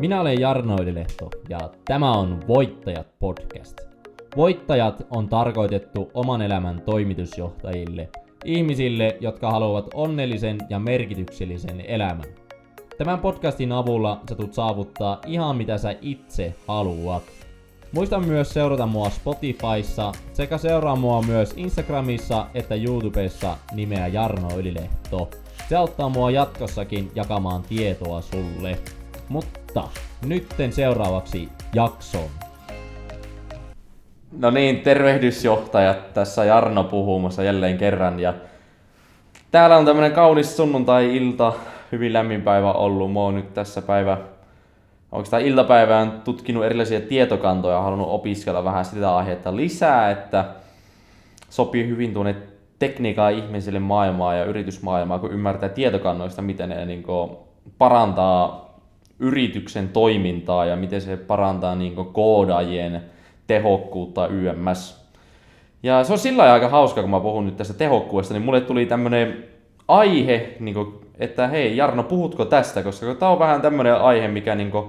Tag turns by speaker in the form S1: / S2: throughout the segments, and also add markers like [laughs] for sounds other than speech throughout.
S1: Minä olen Jarno Ylilehto ja tämä on Voittajat podcast. Voittajat on tarkoitettu oman elämän toimitusjohtajille, ihmisille, jotka haluavat onnellisen ja merkityksellisen elämän. Tämän podcastin avulla sä tulet saavuttaa ihan mitä sä itse haluat. Muista myös seurata mua Spotifyssa sekä seuraa mua myös Instagramissa että YouTubessa nimeä Jarno Ylilehto. Se auttaa mua jatkossakin jakamaan tietoa sulle. Mutta nytten seuraavaksi jakson.
S2: No niin, tervehdysjohtajat. Tässä Jarno puhumassa jälleen kerran. Ja täällä on tämmönen kaunis sunnuntai-ilta. Hyvin lämmin päivä ollut. Mä oon nyt tässä päivä oikeastaan iltapäivään tutkinut erilaisia tietokantoja ja halunnut opiskella vähän sitä aihetta lisää, että sopii hyvin tuonne tekniikan ihmisille maailmaa ja yritysmaailmaa, kun ymmärtää tietokannoista, miten ne niin parantaa yrityksen toimintaa ja miten se parantaa niin koodaajien tehokkuutta YMS. Ja se on sillä aika hauska, kun mä puhun nyt tästä tehokkuudesta, niin mulle tuli tämmönen aihe, niin kuin, että hei Jarno, puhutko tästä, koska tämä on vähän tämmöinen aihe, mikä niin kuin,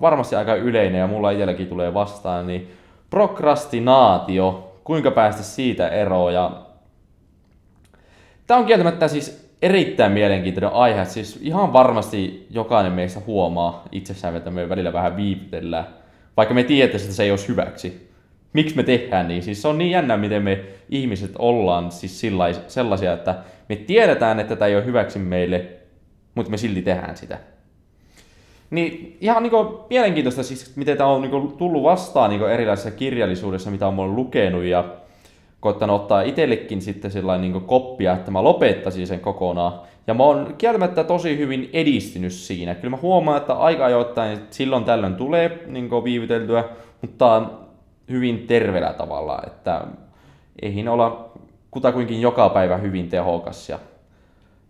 S2: varmasti aika yleinen ja mulla itselläkin tulee vastaan, niin prokrastinaatio, kuinka päästä siitä eroon? Ja Tämä on kieltämättä siis erittäin mielenkiintoinen aihe. Siis ihan varmasti jokainen meistä huomaa itsessään, että me välillä vähän viipytellään. Vaikka me tietäisimme, että se ei olisi hyväksi. Miksi me tehdään niin? Siis se on niin jännä, miten me ihmiset ollaan siis sellaisia, että me tiedetään, että tämä ei ole hyväksi meille, mutta me silti tehdään sitä. Niin ihan niin kuin, mielenkiintoista siis, miten tämä on niin kuin, tullut vastaan niin kuin, erilaisessa kirjallisuudessa, mitä olen lukenut ja koittanut ottaa itsellekin sitten sellainen niin koppia, että mä lopettaisin sen kokonaan. Ja mä oon kieltämättä tosi hyvin edistynyt siinä. Kyllä mä huomaan, että aika ajoittain silloin tällöin tulee niin viivyteltyä, mutta hyvin terveellä tavalla, että eihin olla kutakuinkin joka päivä hyvin tehokas ja,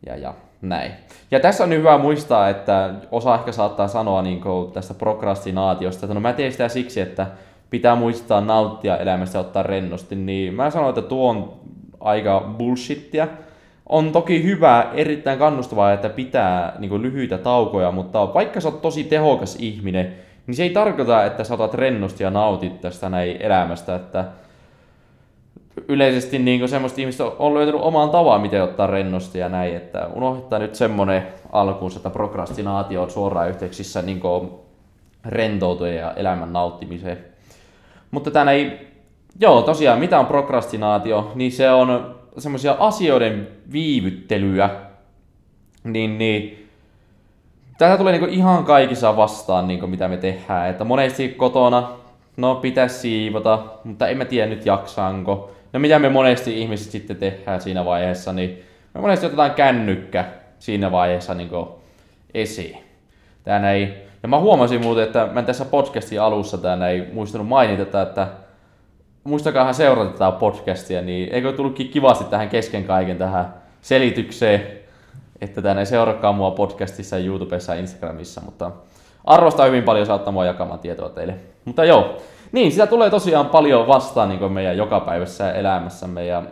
S2: ja, ja näin. Ja tässä on hyvä muistaa, että osa ehkä saattaa sanoa niin tästä prokrastinaatiosta, että no mä teen sitä siksi, että pitää muistaa nauttia elämästä ottaa rennosti, niin mä sanon, että tuo on aika bullshittia. On toki hyvä, erittäin kannustavaa, että pitää niin lyhyitä taukoja, mutta vaikka sä oot tosi tehokas ihminen, niin se ei tarkoita, että sä otat rennosti ja nautit tästä näin elämästä, että yleisesti niin semmoista ihmistä on löytänyt oman tavan, miten ottaa rennosti ja näin, että unohtaa nyt semmonen alkuun, että prokrastinaatio on suoraan yhteyksissä niin rentoutujen ja elämän nauttimiseen. Mutta tänä ei, joo tosiaan, mitä on prokrastinaatio, niin se on semmoisia asioiden viivyttelyä, niin, niin tätä tulee niinku ihan kaikissa vastaan, niinku mitä me tehdään. Että monesti kotona, no pitäisi siivota, mutta en mä tiedä nyt jaksaanko. No mitä me monesti ihmiset sitten tehdään siinä vaiheessa, niin me monesti otetaan kännykkä siinä vaiheessa niinku esiin. Tää ei ja mä huomasin muuten, että mä tässä podcastin alussa täällä ei muistanut mainita, että muistakaahan seurata tätä podcastia, niin eikö tullutkin kivasti tähän kesken kaiken tähän selitykseen, että tänne ei seurakaan mua podcastissa, YouTubessa ja Instagramissa, mutta arvostaa hyvin paljon saattaa mua jakamaan tietoa teille. Mutta joo, niin sitä tulee tosiaan paljon vastaan niin meidän jokapäiväisessä elämässämme ja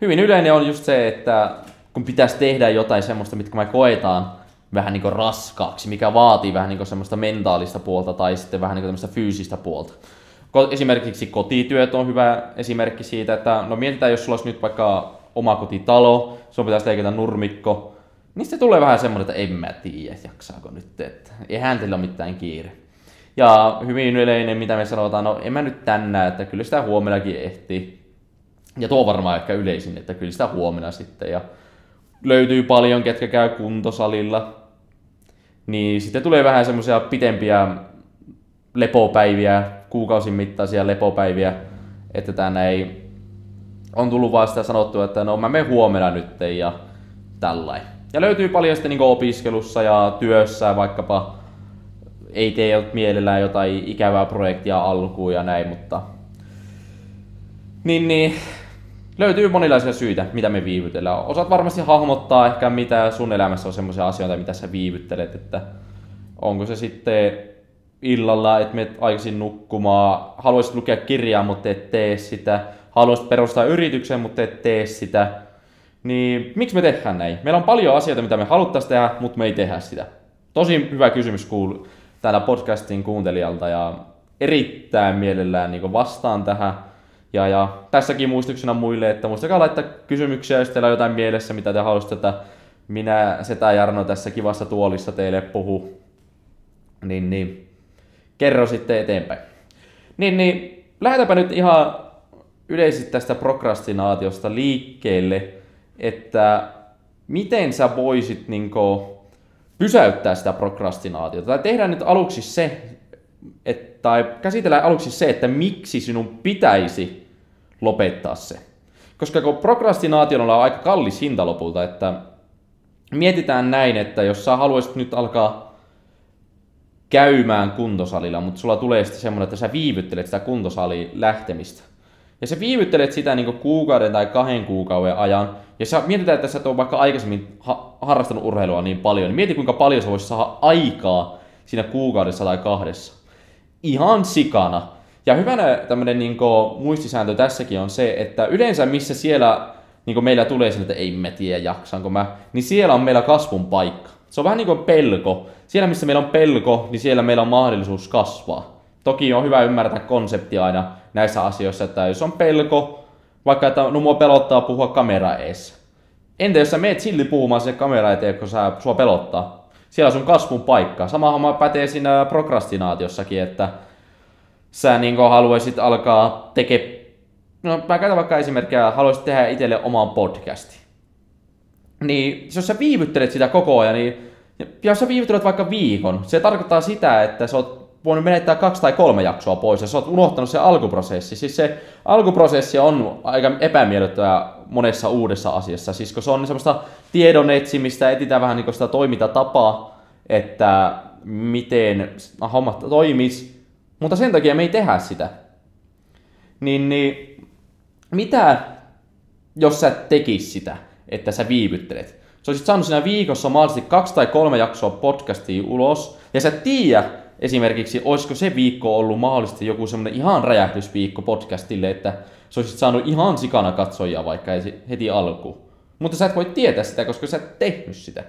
S2: hyvin yleinen on just se, että kun pitäisi tehdä jotain semmoista, mitkä me koetaan vähän niin raskaaksi, mikä vaatii vähän niin semmoista mentaalista puolta tai sitten vähän niin fyysistä puolta. Esimerkiksi kotityöt on hyvä esimerkki siitä, että no mietitään, jos sulla olisi nyt vaikka oma kotitalo, sun pitäisi leikata nurmikko, niin sitten tulee vähän semmoinen, että en mä tiedä, jaksaako nyt, että eihän teillä ole mitään kiire. Ja hyvin yleinen, mitä me sanotaan, no en mä nyt tänään, että kyllä sitä huomenakin ehtii. Ja tuo varmaan ehkä yleisin, että kyllä sitä huomenna sitten. Ja löytyy paljon, ketkä käy kuntosalilla, niin sitten tulee vähän semmoisia pitempiä lepopäiviä, kuukausin mittaisia lepopäiviä, että tänne ei on tullut vaan sitä sanottua, että no mä menen huomenna nyt ja tällainen. Ja löytyy paljon sitten niin opiskelussa ja työssä vaikkapa ei tee mielellään jotain ikävää projektia alkuun ja näin, mutta niin, niin löytyy monilaisia syitä, mitä me viivytellään. Osaat varmasti hahmottaa ehkä, mitä sun elämässä on semmoisia asioita, mitä sä viivyttelet, että onko se sitten illalla, että menet aikaisin nukkumaan, haluaisit lukea kirjaa, mutta et tee sitä, haluaisit perustaa yrityksen, mutta et tee sitä, niin miksi me tehdään näin? Meillä on paljon asioita, mitä me haluttaisiin tehdä, mutta me ei tehdä sitä. tosi hyvä kysymys kuulu täällä podcastin kuuntelijalta ja erittäin mielellään niin vastaan tähän. Ja, ja tässäkin muistuksena muille, että muistakaa laittaa kysymyksiä, jos teillä on jotain mielessä, mitä te haluaisitte, että minä Setä Jarno tässä kivassa tuolissa teille puhu. Niin, niin. Kerro sitten eteenpäin. Niin, niin. Lähdetäänpä nyt ihan yleisesti tästä prokrastinaatiosta liikkeelle, että miten sä voisit niin kuin, pysäyttää sitä prokrastinaatiota. Tai tehdään nyt aluksi se, että, tai käsitellään aluksi se, että miksi sinun pitäisi lopettaa se. Koska kun prokrastinaatiolla on aika kallis hinta lopulta, että mietitään näin, että jos sä haluaisit nyt alkaa käymään kuntosalilla, mutta sulla tulee sitten semmoinen, että sä viivyttelet sitä kuntosaliin lähtemistä. Ja sä viivyttelet sitä niin kuukauden tai kahden kuukauden ajan, ja sä mietitään, että sä ole vaikka aikaisemmin ha- harrastanut urheilua niin paljon, niin mieti kuinka paljon sä voisit saada aikaa siinä kuukaudessa tai kahdessa. Ihan sikana. Ja hyvänä tämmöinen niin muistisääntö tässäkin on se, että yleensä missä siellä niin meillä tulee sinne, että ei mä tiedä jaksanko mä, niin siellä on meillä kasvun paikka. Se on vähän niin kuin pelko. Siellä missä meillä on pelko, niin siellä meillä on mahdollisuus kasvaa. Toki on hyvä ymmärtää konsepti aina näissä asioissa, että jos on pelko, vaikka että no mua pelottaa puhua kamera eessä. Entä jos sä meet silti puhumaan sen kamera eteen, kun sä, sua pelottaa? Siellä on sun kasvun paikka. Sama homma pätee siinä prokrastinaatiossakin, että sä niin haluaisit alkaa tekemään no mä käytän vaikka esimerkkiä, haluaisit tehdä itselle oman podcastin. Niin jos sä viivyttelet sitä koko ajan, niin jos sä viivyttelet vaikka viikon, se tarkoittaa sitä, että sä oot voinut menettää kaksi tai kolme jaksoa pois ja sä oot unohtanut se alkuprosessi. Siis se alkuprosessi on aika epämiellyttävä monessa uudessa asiassa, siis kun se on semmoista tiedon etsimistä, etsitään vähän niin sitä toimintatapaa, että miten hommat toimis, mutta sen takia me ei tehdä sitä. Niin, niin mitä jos sä tekis sitä, että sä viivyttelet? Sä olisit saanut siinä viikossa mahdollisesti kaksi tai kolme jaksoa podcastia ulos, ja sä tiedä esimerkiksi, olisiko se viikko ollut mahdollisesti joku semmoinen ihan räjähdysviikko podcastille, että sä olisit saanut ihan sikana katsojia vaikka heti alkuun. Mutta sä et voi tietää sitä, koska sä et tehnyt sitä.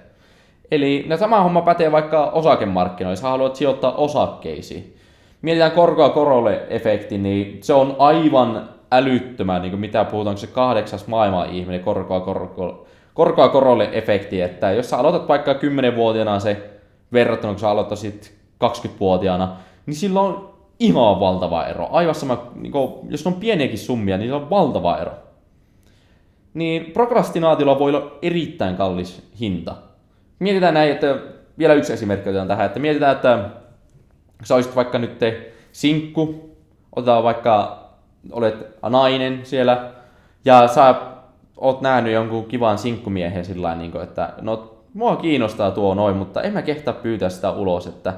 S2: Eli no, sama homma pätee vaikka osakemarkkinoilla, sä haluat sijoittaa osakkeisiin. Mietitään korkoa korolle efekti, niin se on aivan älyttömän, niin kuin mitä puhutaan, se kahdeksas maailman ihminen korkoa, korko, korkoa korolle efekti, että jos sä aloitat vaikka 10-vuotiaana se verrattuna, kun sä aloittaisit 20-vuotiaana, niin sillä on ihan valtava ero. Aivan sama, niin kuin, jos on pieniäkin summia, niin sillä on valtava ero. Niin prokrastinaatiolla voi olla erittäin kallis hinta. Mietitään näin, että vielä yksi esimerkki otetaan tähän, että mietitään, että sä olisit vaikka nyt te sinkku, otetaan vaikka olet nainen siellä ja sä oot nähnyt jonkun kivan sinkkumiehen sillä niin että no mua kiinnostaa tuo noin, mutta en mä kehtaa pyytää sitä ulos, että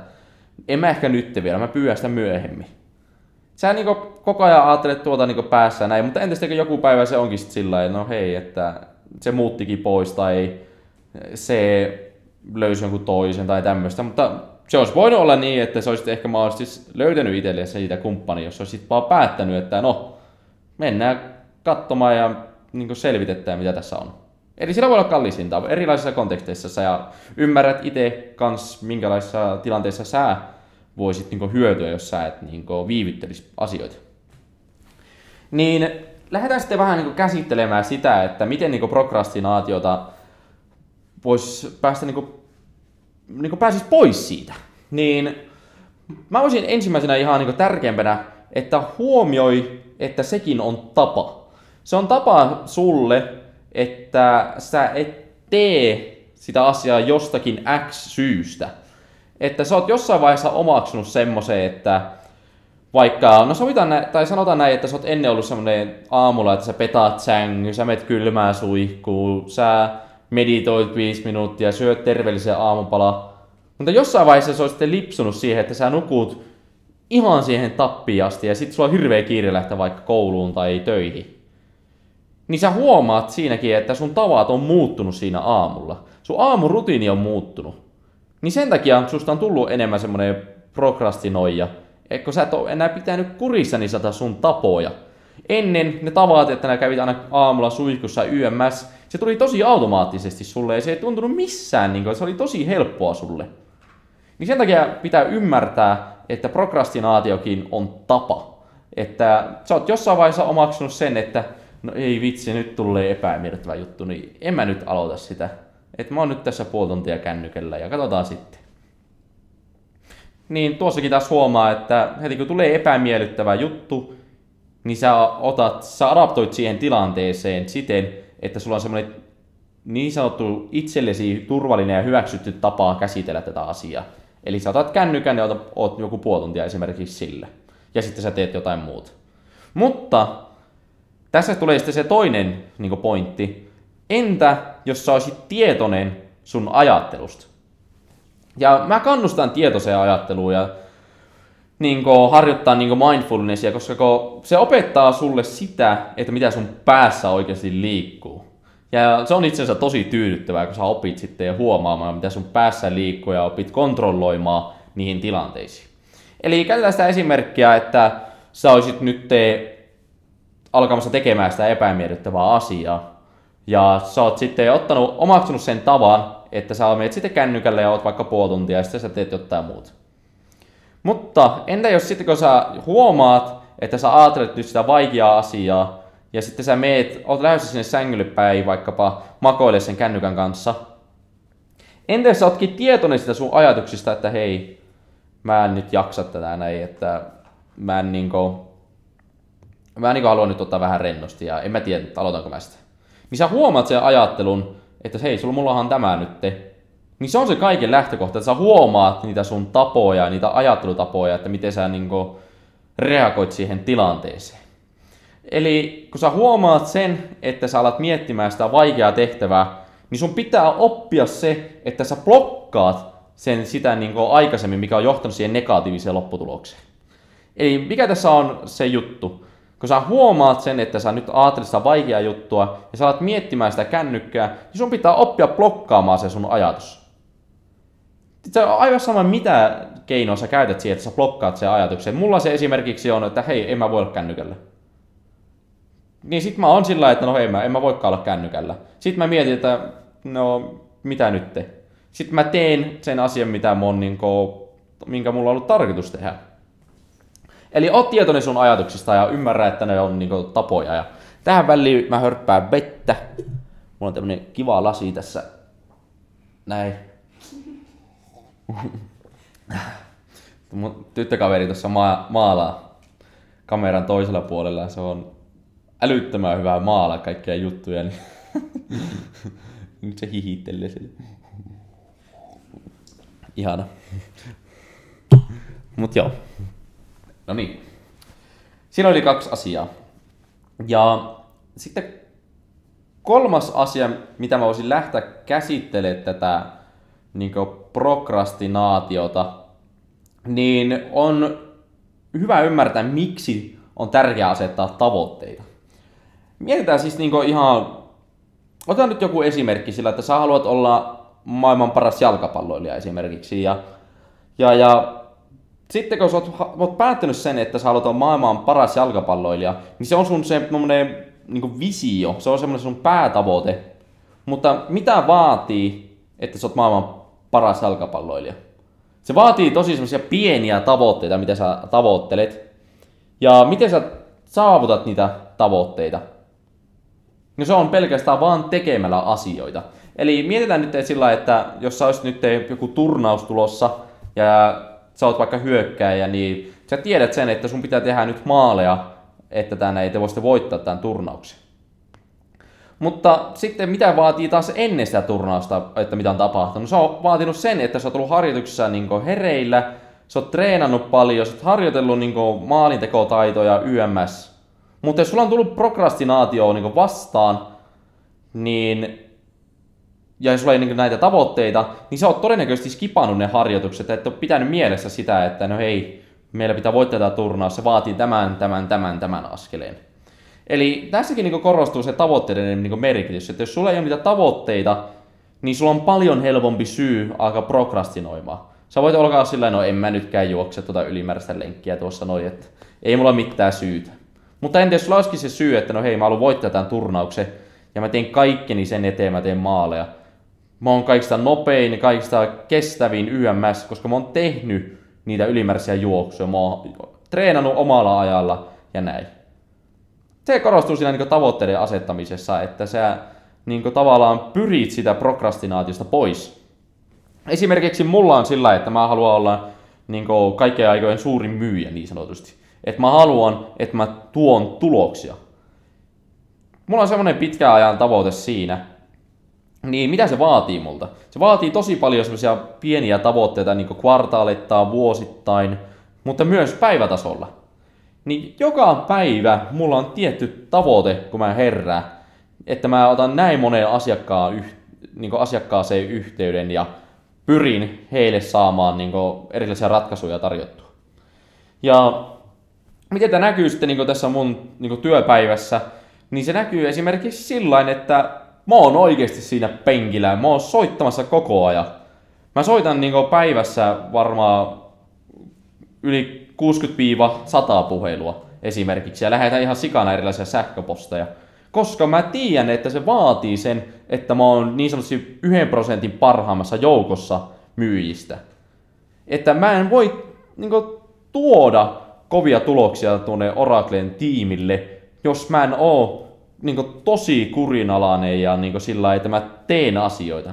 S2: en mä ehkä nyt vielä, mä pyydän sitä myöhemmin. Sä niin koko ajan ajattelet tuota niin päässä näin, mutta entäs joku päivä se onkin sitten sillä no hei, että se muuttikin pois tai se löysi jonkun toisen tai tämmöistä, mutta se olisi voinut olla niin, että se olisi ehkä mahdollisesti löytänyt itselle siitä kumppani, jos olisit vaan päättänyt, että no, mennään katsomaan ja niin selvitetään, mitä tässä on. Eli sillä voi olla kallis hinta erilaisissa konteksteissa ja ymmärrät itse kans, minkälaisissa tilanteissa sä voisit niin hyötyä, jos sä et niin viivyttelisi asioita. Niin lähdetään sitten vähän niin käsittelemään sitä, että miten niin prokrastinaatiota voisi päästä niin niin kuin pääsisi pois siitä, niin mä voisin ensimmäisenä ihan niin tärkeimpänä, että huomioi, että sekin on tapa. Se on tapa sulle, että sä et tee sitä asiaa jostakin X syystä. Että sä oot jossain vaiheessa omaksunut semmoisen, että vaikka, no sovitaan näin, tai sanotaan näin, että sä oot ennen ollut semmoinen aamulla, että sä petaat sängy, sä menet kylmää suihkuun, sä meditoit viisi minuuttia, syöt terveellisen aamupala. Mutta jossain vaiheessa se on sitten lipsunut siihen, että sä nukut ihan siihen tappiin asti ja sitten sulla on hirveä kiire lähteä vaikka kouluun tai töihin. Niin sä huomaat siinäkin, että sun tavat on muuttunut siinä aamulla. Sun aamurutiini on muuttunut. Niin sen takia susta on tullut enemmän semmonen prokrastinoija. Eikö sä et ole enää pitänyt kurissa niitä sun tapoja. Ennen ne tavat, että nää kävit aina aamulla suihkussa YMS, se tuli tosi automaattisesti sulle ja se ei tuntunut missään, niin kuin, se oli tosi helppoa sulle. Niin sen takia pitää ymmärtää, että prokrastinaatiokin on tapa. Että sä oot jossain vaiheessa omaksunut sen, että no ei vitsi, nyt tulee epämiellyttävä juttu, niin en mä nyt aloita sitä. Että mä oon nyt tässä puoli tuntia kännykällä ja katsotaan sitten. Niin tuossakin taas huomaa, että heti kun tulee epämiellyttävä juttu, niin sä, otat, sä adaptoit siihen tilanteeseen siten, että sulla on semmoinen niin sanottu itsellesi turvallinen ja hyväksytty tapa käsitellä tätä asiaa. Eli sä otat kännykän ja oot joku puoli tuntia esimerkiksi sillä. Ja sitten sä teet jotain muuta. Mutta tässä tulee sitten se toinen niin pointti. Entä jos sä olisit tietoinen sun ajattelusta? Ja mä kannustan tietoiseen ajatteluun ja niin kuin, harjoittaa niin kuin mindfulnessia, koska se opettaa sulle sitä, että mitä sun päässä oikeasti liikkuu. Ja se on itse asiassa tosi tyydyttävää, kun sä opit sitten huomaamaan, mitä sun päässä liikkuu ja opit kontrolloimaan niihin tilanteisiin. Eli käytetään sitä esimerkkiä, että sä olisit nyt alkamassa tekemään sitä epämiellyttävää asiaa. Ja sä oot sitten ottanut, omaksunut sen tavan, että sä menet sitten kännykälle ja oot vaikka puoli tuntia ja sitten sä teet jotain muuta. Mutta entä jos sitten kun sä huomaat, että sä ajattelet nyt sitä vaikeaa asiaa, ja sitten sä meet, oot lähdössä sinne sängylle päin vaikkapa makoille sen kännykän kanssa. Entä jos sä ootkin tietoinen sitä sun ajatuksista, että hei, mä en nyt jaksa tätä näin, että mä en niinku, mä en niinku haluan nyt ottaa vähän rennosti ja en mä tiedä, että aloitanko mä sitä. Niin sä huomaat sen ajattelun, että hei, sulla mullahan tämä nyt. Niin se on se kaiken lähtökohta, että sä huomaat niitä sun tapoja, niitä ajattelutapoja, että miten sä niinku reagoit siihen tilanteeseen. Eli kun sä huomaat sen, että sä alat miettimään sitä vaikeaa tehtävää, niin sun pitää oppia se, että sä blokkaat sen sitä niin aikaisemmin, mikä on johtanut siihen negatiiviseen lopputulokseen. Eli mikä tässä on se juttu? Kun sä huomaat sen, että sä nyt ajattelet sitä vaikeaa juttua ja sä alat miettimään sitä kännykkää, niin sun pitää oppia blokkaamaan se sun ajatus. Se aivan sama, mitä keinoa sä käytät siihen, että sä blokkaat sen ajatuksen. Mulla se esimerkiksi on, että hei, en mä voi olla kännykällä. Niin sit mä oon sillä että no hei, mä, en mä voikaan olla kännykällä. Sitten mä mietin, että no mitä nyt te? Sitten mä teen sen asian, mitä mun, niin kuin, minkä mulla on ollut tarkoitus tehdä. Eli oot tietoinen sun ajatuksista ja ymmärrä, että ne on niin kuin, tapoja. Ja tähän väliin mä hörppään vettä. Mulla on tämmönen kiva lasi tässä. Näin. [laughs] Mun tyttökaveri tuossa maa- maalaa kameran toisella puolella. Se on älyttömän hyvää maala kaikkia juttuja, niin [laughs] nyt se hihittelee sille. Ihana. Mut joo. No niin. Siinä oli kaksi asiaa. Ja sitten kolmas asia, mitä mä voisin lähteä käsittelemään tätä niin prokrastinaatiota, niin on hyvä ymmärtää, miksi on tärkeää asettaa tavoitteita. Mietitään siis niinku ihan, otan nyt joku esimerkki sillä, että sä haluat olla maailman paras jalkapalloilija esimerkiksi. Ja, ja, ja sitten kun sä oot, oot päättänyt sen, että sä haluat olla maailman paras jalkapalloilija, niin se on sun se niin visio, se on semmoinen sun päätavoite. Mutta mitä vaatii, että sä oot maailman paras jalkapalloilija? Se vaatii tosi semmoisia pieniä tavoitteita, mitä sä tavoittelet. Ja miten sä saavutat niitä tavoitteita? No se on pelkästään vaan tekemällä asioita. Eli mietitään nyt sillä että jos sä olisit nyt joku turnaus tulossa ja sä oot vaikka hyökkääjä, niin sä tiedät sen, että sun pitää tehdä nyt maaleja, että tänä ei te voisitte voittaa tämän turnauksen. Mutta sitten mitä vaatii taas ennen sitä turnausta, että mitä on tapahtunut? Se on vaatinut sen, että sä oot ollut harjoituksessa niin hereillä, sä oot treenannut paljon, sä oot harjoitellut niin maalintekotaitoja YMS, mutta jos sulla on tullut prokrastinaatio niin vastaan, niin ja jos sulla ei niin näitä tavoitteita, niin sä oot todennäköisesti skipannut ne harjoitukset, että et pitänyt mielessä sitä, että no hei, meillä pitää voittaa tämä turnaus, se vaatii tämän, tämän, tämän, tämän askeleen. Eli tässäkin niin korostuu se tavoitteiden niin merkitys, että jos sulla ei ole niitä tavoitteita, niin sulla on paljon helpompi syy alkaa prokrastinoimaan. Sä voit olkaa sillä no en mä nytkään juokse tuota ylimääräistä lenkkiä tuossa noin, että ei mulla mitään syytä. Mutta entä jos sulla olisikin se syy, että no hei, mä haluan voittaa tämän turnauksen, ja mä teen kaikkeni sen eteen, mä teen maaleja. Mä oon kaikista nopein, kaikista kestävin YMS, koska mä oon tehnyt niitä ylimääräisiä juoksuja, mä oon treenannut omalla ajalla ja näin. Se korostuu siinä niin tavoitteiden asettamisessa, että sä niin tavallaan pyrit sitä prokrastinaatiosta pois. Esimerkiksi mulla on sillä, että mä haluan olla niin kaikkien aikojen suurin myyjä niin sanotusti. Että mä haluan, että mä tuon tuloksia. Mulla on semmoinen pitkän ajan tavoite siinä, niin mitä se vaatii multa? Se vaatii tosi paljon semmoisia pieniä tavoitteita niin kvartaalittain, vuosittain, mutta myös päivätasolla. Niin joka päivä mulla on tietty tavoite, kun mä herään, että mä otan näin moneen asiakkaan, niin asiakkaaseen yhteyden ja pyrin heille saamaan niin erilaisia ratkaisuja tarjottua. Ja miten tämä näkyy sitten niin tässä mun niin työpäivässä, niin se näkyy esimerkiksi sillä että mä oon oikeasti siinä penkillä ja mä oon soittamassa koko ajan. Mä soitan niin päivässä varmaan yli 60-100 puhelua esimerkiksi ja lähetän ihan sikana erilaisia sähköposteja. Koska mä tiedän, että se vaatii sen, että mä oon niin sanotusti yhden prosentin parhaimmassa joukossa myyjistä. Että mä en voi niin kuin, tuoda kovia tuloksia tuonne Oraclen tiimille, jos mä en oo niin kuin, tosi kurinalainen ja niin kuin, sillä että mä teen asioita.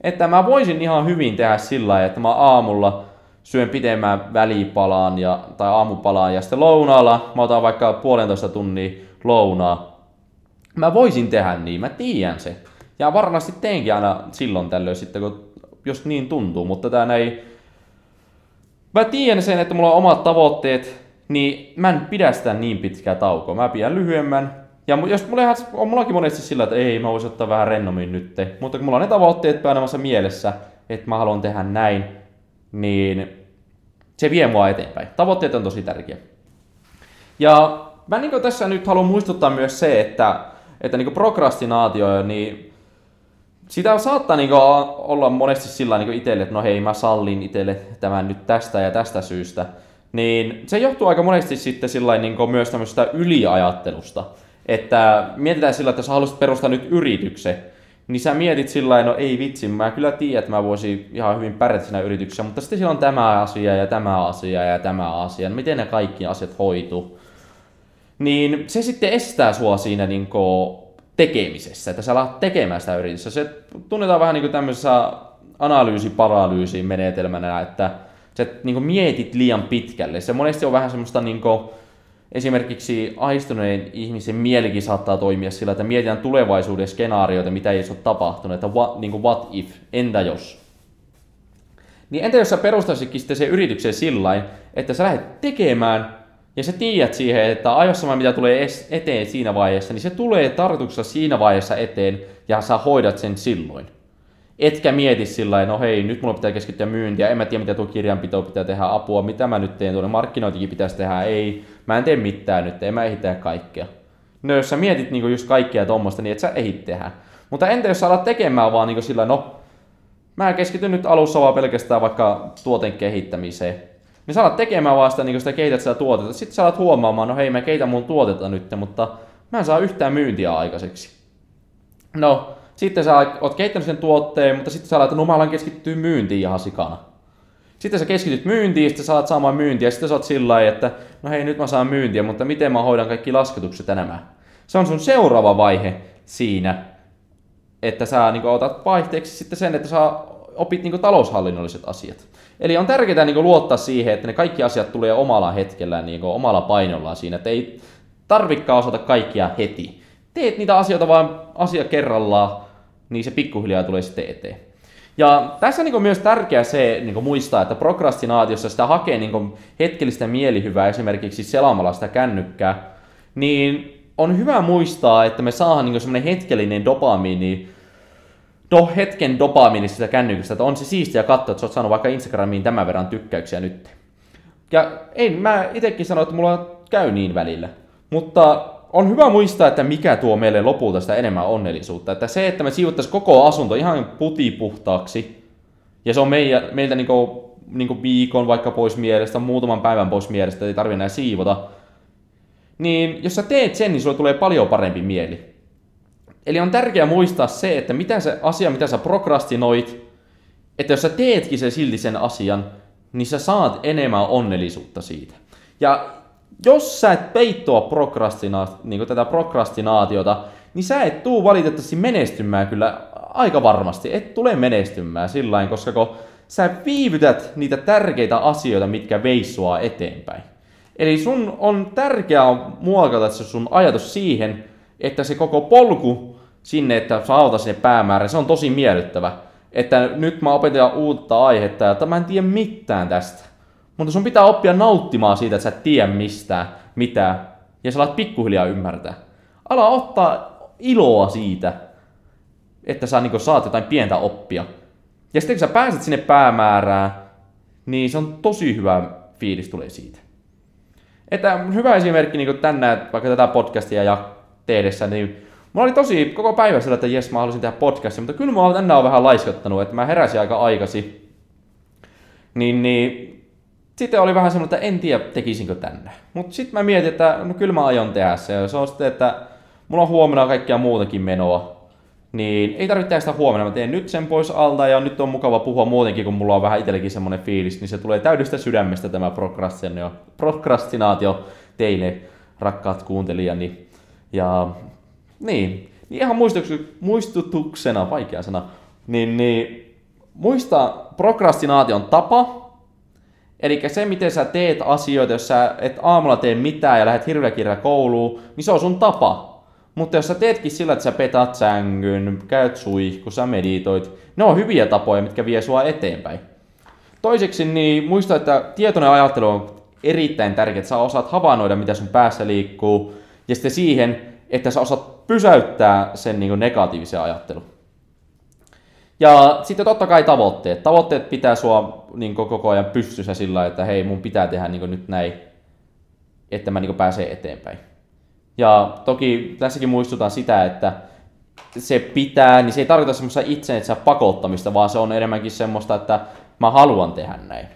S2: Että mä voisin ihan hyvin tehdä sillä että mä aamulla syön pitemmän välipalaan ja, tai aamupalaan ja sitten lounaalla mä otan vaikka puolentoista tunnia lounaa. Mä voisin tehdä niin, mä tiedän se. Ja varmasti teenkin aina silloin tällöin sitten, kun, jos niin tuntuu, mutta tää ei... Mä tiedän sen, että mulla on omat tavoitteet, niin mä en pidä sitä niin pitkää taukoa. Mä pidän lyhyemmän. Ja jos mulla on mullakin monesti sillä, että ei, mä voisin ottaa vähän rennommin nyt. Mutta kun mulla on ne tavoitteet painamassa mielessä, että mä haluan tehdä näin, niin se vie mua eteenpäin. Tavoitteet on tosi tärkeä. Ja mä niin tässä nyt haluan muistuttaa myös se, että, että niin prokrastinaatio, niin sitä saattaa niin olla monesti sillä niin itselle, että no hei, mä sallin itselle tämän nyt tästä ja tästä syystä. Niin se johtuu aika monesti sitten sillä niin myös tämmöisestä yliajattelusta. Että mietitään sillä, että jos haluaisit perustaa nyt yrityksen, niin sä mietit sillä no ei vitsi, mä kyllä tiedän, että mä voisin ihan hyvin pärjätä siinä yrityksessä, mutta sitten siellä on tämä asia ja tämä asia ja tämä asia, miten ne kaikki asiat hoituu. Niin se sitten estää sua siinä niin tekemisessä, että sä alat tekemään sitä yritystä. Se tunnetaan vähän niin kuin tämmöisessä analyysiparalyysin menetelmänä, että sä niin mietit liian pitkälle. Se monesti on vähän semmoista niin kuin, esimerkiksi aistuneen ihmisen mielikin saattaa toimia sillä, että mietitään tulevaisuuden skenaarioita, mitä ei ole tapahtunut, että what, niin kuin what if, entä jos. Niin entä jos sä perustaisitkin sitten sen yrityksen sillä että sä lähdet tekemään ja sä tiedät siihen, että ajossa mitä tulee eteen siinä vaiheessa, niin se tulee tarkoituksessa siinä vaiheessa eteen ja sä hoidat sen silloin. Etkä mieti sillä no hei, nyt mulla pitää keskittyä myyntiä, en mä tiedä mitä tuo kirjanpito pitää tehdä, apua, mitä mä nyt teen, tuonne markkinointikin pitäisi tehdä, ei, mä en tee mitään nyt, en mä ehdi tehdä kaikkea. No jos sä mietit niinku just kaikkea tuommoista, niin et sä ehdi tehdä. Mutta entä jos sä alat tekemään vaan niinku sillä, no mä keskityn nyt alussa vaan pelkästään vaikka tuoten kehittämiseen. Niin sä alat tekemään vaan sitä, niin sitä kehität sitä tuotetta. Sitten sä alat huomaamaan, no hei mä keitän mun tuotetta nyt, mutta mä en saa yhtään myyntiä aikaiseksi. No, sitten sä oot kehittänyt sen tuotteen, mutta sitten sä alat, no mä alan keskittyä myyntiin ihan sikana. Sitten sä keskityt myyntiin, sitten sä saat saamaan myyntiä, ja sitten sä oot sillä lailla, että no hei, nyt mä saan myyntiä, mutta miten mä hoidan kaikki lasketukset ja nämä. Se on sun seuraava vaihe siinä, että sä niin otat vaihteeksi sitten sen, että sä opit niin taloushallinnolliset asiat. Eli on tärkeää niin luottaa siihen, että ne kaikki asiat tulee omalla hetkellä, niin omalla painollaan siinä, että ei tarvikaan osata kaikkia heti. Teet niitä asioita vaan asia kerrallaan, niin se pikkuhiljaa tulee sitten eteen. Ja tässä on niin myös tärkeää se niin muistaa, että prokrastinaatiossa sitä hakee niin hetkellistä mielihyvää esimerkiksi selaamalla sitä kännykkää, niin on hyvä muistaa, että me saadaan niin semmoinen hetkellinen dopamiini, no hetken dopamiini sitä kännykästä, että on se siistiä katsoa, että sä oot saanut vaikka Instagramiin tämän verran tykkäyksiä nyt. Ja ei, mä itsekin sanoin, että mulla käy niin välillä. Mutta on hyvä muistaa, että mikä tuo meille lopulta sitä enemmän onnellisuutta. Että se, että me siivottaisiin koko asunto ihan putipuhtaaksi, ja se on meidän, meiltä niinku, niinku viikon vaikka pois mielestä, muutaman päivän pois mielestä, ei tarvitse enää siivota, niin jos sä teet sen, niin sulla tulee paljon parempi mieli. Eli on tärkeää muistaa se, että mitä se asia, mitä sä prokrastinoit, että jos sä teetkin se silti sen asian, niin sä saat enemmän onnellisuutta siitä. Ja jos sä et peittoa prokrastina- niin tätä prokrastinaatiota, niin sä et tuu valitettavasti menestymään kyllä aika varmasti. Et tule menestymään sillä koska kun sä viivytät niitä tärkeitä asioita, mitkä veis sua eteenpäin. Eli sun on tärkeää muokata se sun ajatus siihen, että se koko polku sinne, että saavata sinne päämäärään, se on tosi miellyttävä. Että nyt mä opetan uutta aihetta ja mä en tiedä mitään tästä. Mutta sun pitää oppia nauttimaan siitä, että sä et tiedä mistään, mitä, ja sä alat pikkuhiljaa ymmärtää. Ala ottaa iloa siitä, että sä niin saat jotain pientä oppia. Ja sitten kun sä pääset sinne päämäärään, niin se on tosi hyvä fiilis tulee siitä. Että hyvä esimerkki niin tänään, vaikka tätä podcastia ja tehdessä, niin Mulla oli tosi koko päivä sillä, että jes, mä haluaisin tehdä podcastia, mutta kyllä mä tänään on vähän laiskottanut, että mä heräsin aika aikasi. Niin, niin sitten oli vähän semmoinen, että en tiedä tekisinkö tänne. Mutta sitten mä mietin, että no kyllä mä aion tehdä se. Ja se on sitten, että mulla on huomenna kaikkia muutakin menoa. Niin ei tarvitse tehdä sitä huomenna, mä teen nyt sen pois alta ja nyt on mukava puhua muutenkin, kun mulla on vähän itsellekin semmoinen fiilis, niin se tulee täydestä sydämestä tämä prokrastinaatio, prokrastinaatio teille, rakkaat kuuntelijani. Ja niin, niin ihan muistutuksena, vaikea sana, niin, niin muista prokrastinaation tapa, Eli se, miten sä teet asioita, jos sä et aamulla tee mitään ja lähdet hirveä kouluun, niin se on sun tapa. Mutta jos sä teetkin sillä, että sä petat sängyn, käyt suihku, sä meditoit, ne on hyviä tapoja, mitkä vie sua eteenpäin. Toiseksi niin muista, että tietoinen ajattelu on erittäin tärkeää, että sä osaat havainnoida, mitä sun päässä liikkuu, ja sitten siihen, että sä osaat pysäyttää sen niin negatiivisen ajattelun. Ja sitten totta kai tavoitteet. Tavoitteet pitää sua niin koko ajan pystyssä sillä että hei, mun pitää tehdä niin nyt näin, että mä niin pääsen eteenpäin. Ja toki tässäkin muistutan sitä, että se pitää, niin se ei tarkoita semmoista itsensä pakottamista, vaan se on enemmänkin semmoista, että mä haluan tehdä näin.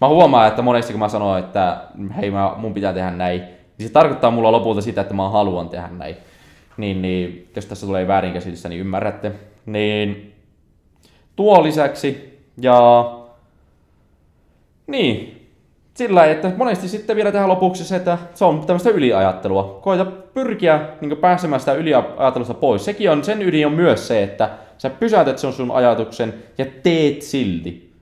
S2: Mä huomaan, että monesti kun mä sanon, että hei, mä, mun pitää tehdä näin, niin se tarkoittaa mulla lopulta sitä, että mä haluan tehdä näin. Niin, niin jos tässä tulee väärinkäsitystä, niin ymmärrätte. Niin tuo lisäksi ja niin, sillä että monesti sitten vielä tähän lopuksi se, että se on tämmöistä yliajattelua. Koita pyrkiä niin pääsemään sitä yliajattelusta pois. Sekin on, sen ydin on myös se, että sä pysäytät sen sun ajatuksen ja teet silti.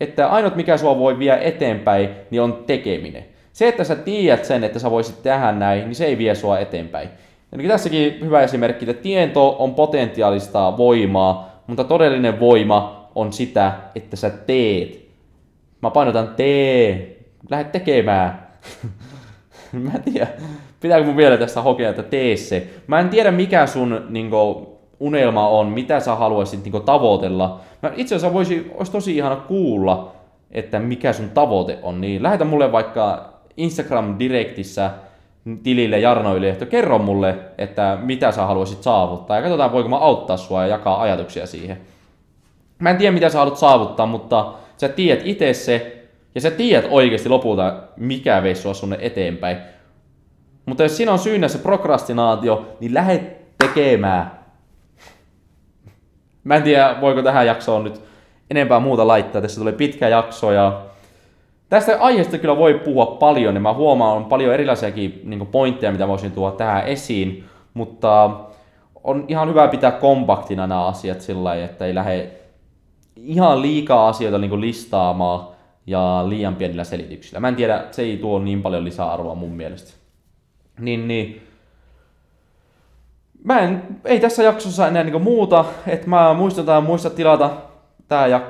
S2: Että ainut mikä sua voi vie eteenpäin, niin on tekeminen. Se, että sä tiedät sen, että sä voisit tehdä näin, niin se ei vie sua eteenpäin. Eli tässäkin hyvä esimerkki, että tieto on potentiaalista voimaa, mutta todellinen voima on sitä, että sä teet. Mä painotan tee, lähde tekemään. [laughs] mä en tiedä, pitääkö mun vielä tästä hokea, että tee se. Mä en tiedä mikä sun niin kuin, unelma on, mitä sä haluaisit niin kuin, tavoitella. Mä itse asiassa voisi, olisi tosi ihana kuulla, että mikä sun tavoite on, niin lähetä mulle vaikka Instagram-direktissä tilille Jarno Ylehto, kerro mulle, että mitä sä haluaisit saavuttaa, ja katsotaan voiko mä auttaa sua ja jakaa ajatuksia siihen. Mä en tiedä, mitä sä haluat saavuttaa, mutta sä tiedät itse se, ja sä tiedät oikeasti lopulta, mikä veisi sua sunne eteenpäin. Mutta jos siinä on syynä se prokrastinaatio, niin lähde tekemään. Mä en tiedä, voiko tähän jaksoon nyt enempää muuta laittaa. Tässä tulee pitkä jakso ja Tästä aiheesta kyllä voi puhua paljon, ja mä huomaan, on paljon erilaisiakin niin pointteja, mitä voisin tuoda tähän esiin, mutta on ihan hyvä pitää kompaktina nämä asiat sillä lailla, että ei lähde ihan liikaa asioita niin listaamaan ja liian pienillä selityksillä. Mä en tiedä, se ei tuo niin paljon lisäarvoa mun mielestä. Niin, niin. Mä en, ei tässä jaksossa enää niin muuta, että mä muistutan, muista tilata tää äh,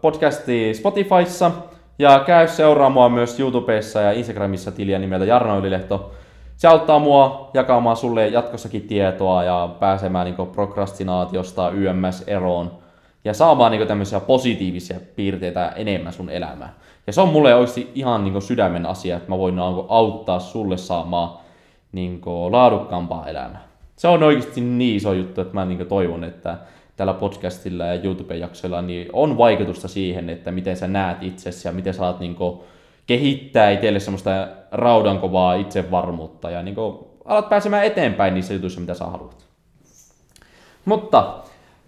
S2: podcasti Spotifyssa, ja käy seuraamaan myös YouTubessa ja Instagramissa tiliä nimeltä Jarno Ylilehto. Se auttaa mua jakamaan sulle jatkossakin tietoa ja pääsemään niin prokrastinaatiosta YMS eroon. Ja saamaan niin tämmöisiä positiivisia piirteitä enemmän sun elämään. Ja se on mulle oikeasti ihan niin sydämen asia, että mä voin niin auttaa sulle saamaan niin laadukkaampaa elämää. Se on oikeasti niin iso juttu, että mä niin toivon, että tällä podcastilla ja YouTube-jaksoilla niin on vaikutusta siihen, että miten sä näet itsesi ja miten saat niin kehittää itselle semmoista raudankovaa itsevarmuutta ja niin alat pääsemään eteenpäin niissä jutuissa, mitä sä haluat. Mutta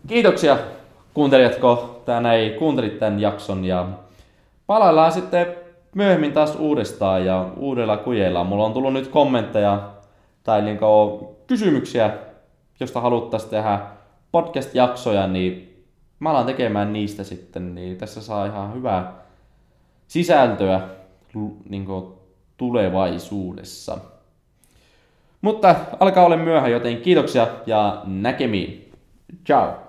S2: kiitoksia kuuntelijatko tänään kuuntelit tämän jakson ja palaillaan sitten myöhemmin taas uudestaan ja uudella kujeella. Mulla on tullut nyt kommentteja tai niin kysymyksiä, josta haluttaisiin tehdä podcast-jaksoja, niin mä alan tekemään niistä sitten, niin tässä saa ihan hyvää sisältöä niin tulevaisuudessa. Mutta alkaa olla myöhä, joten kiitoksia ja näkemiin. Ciao!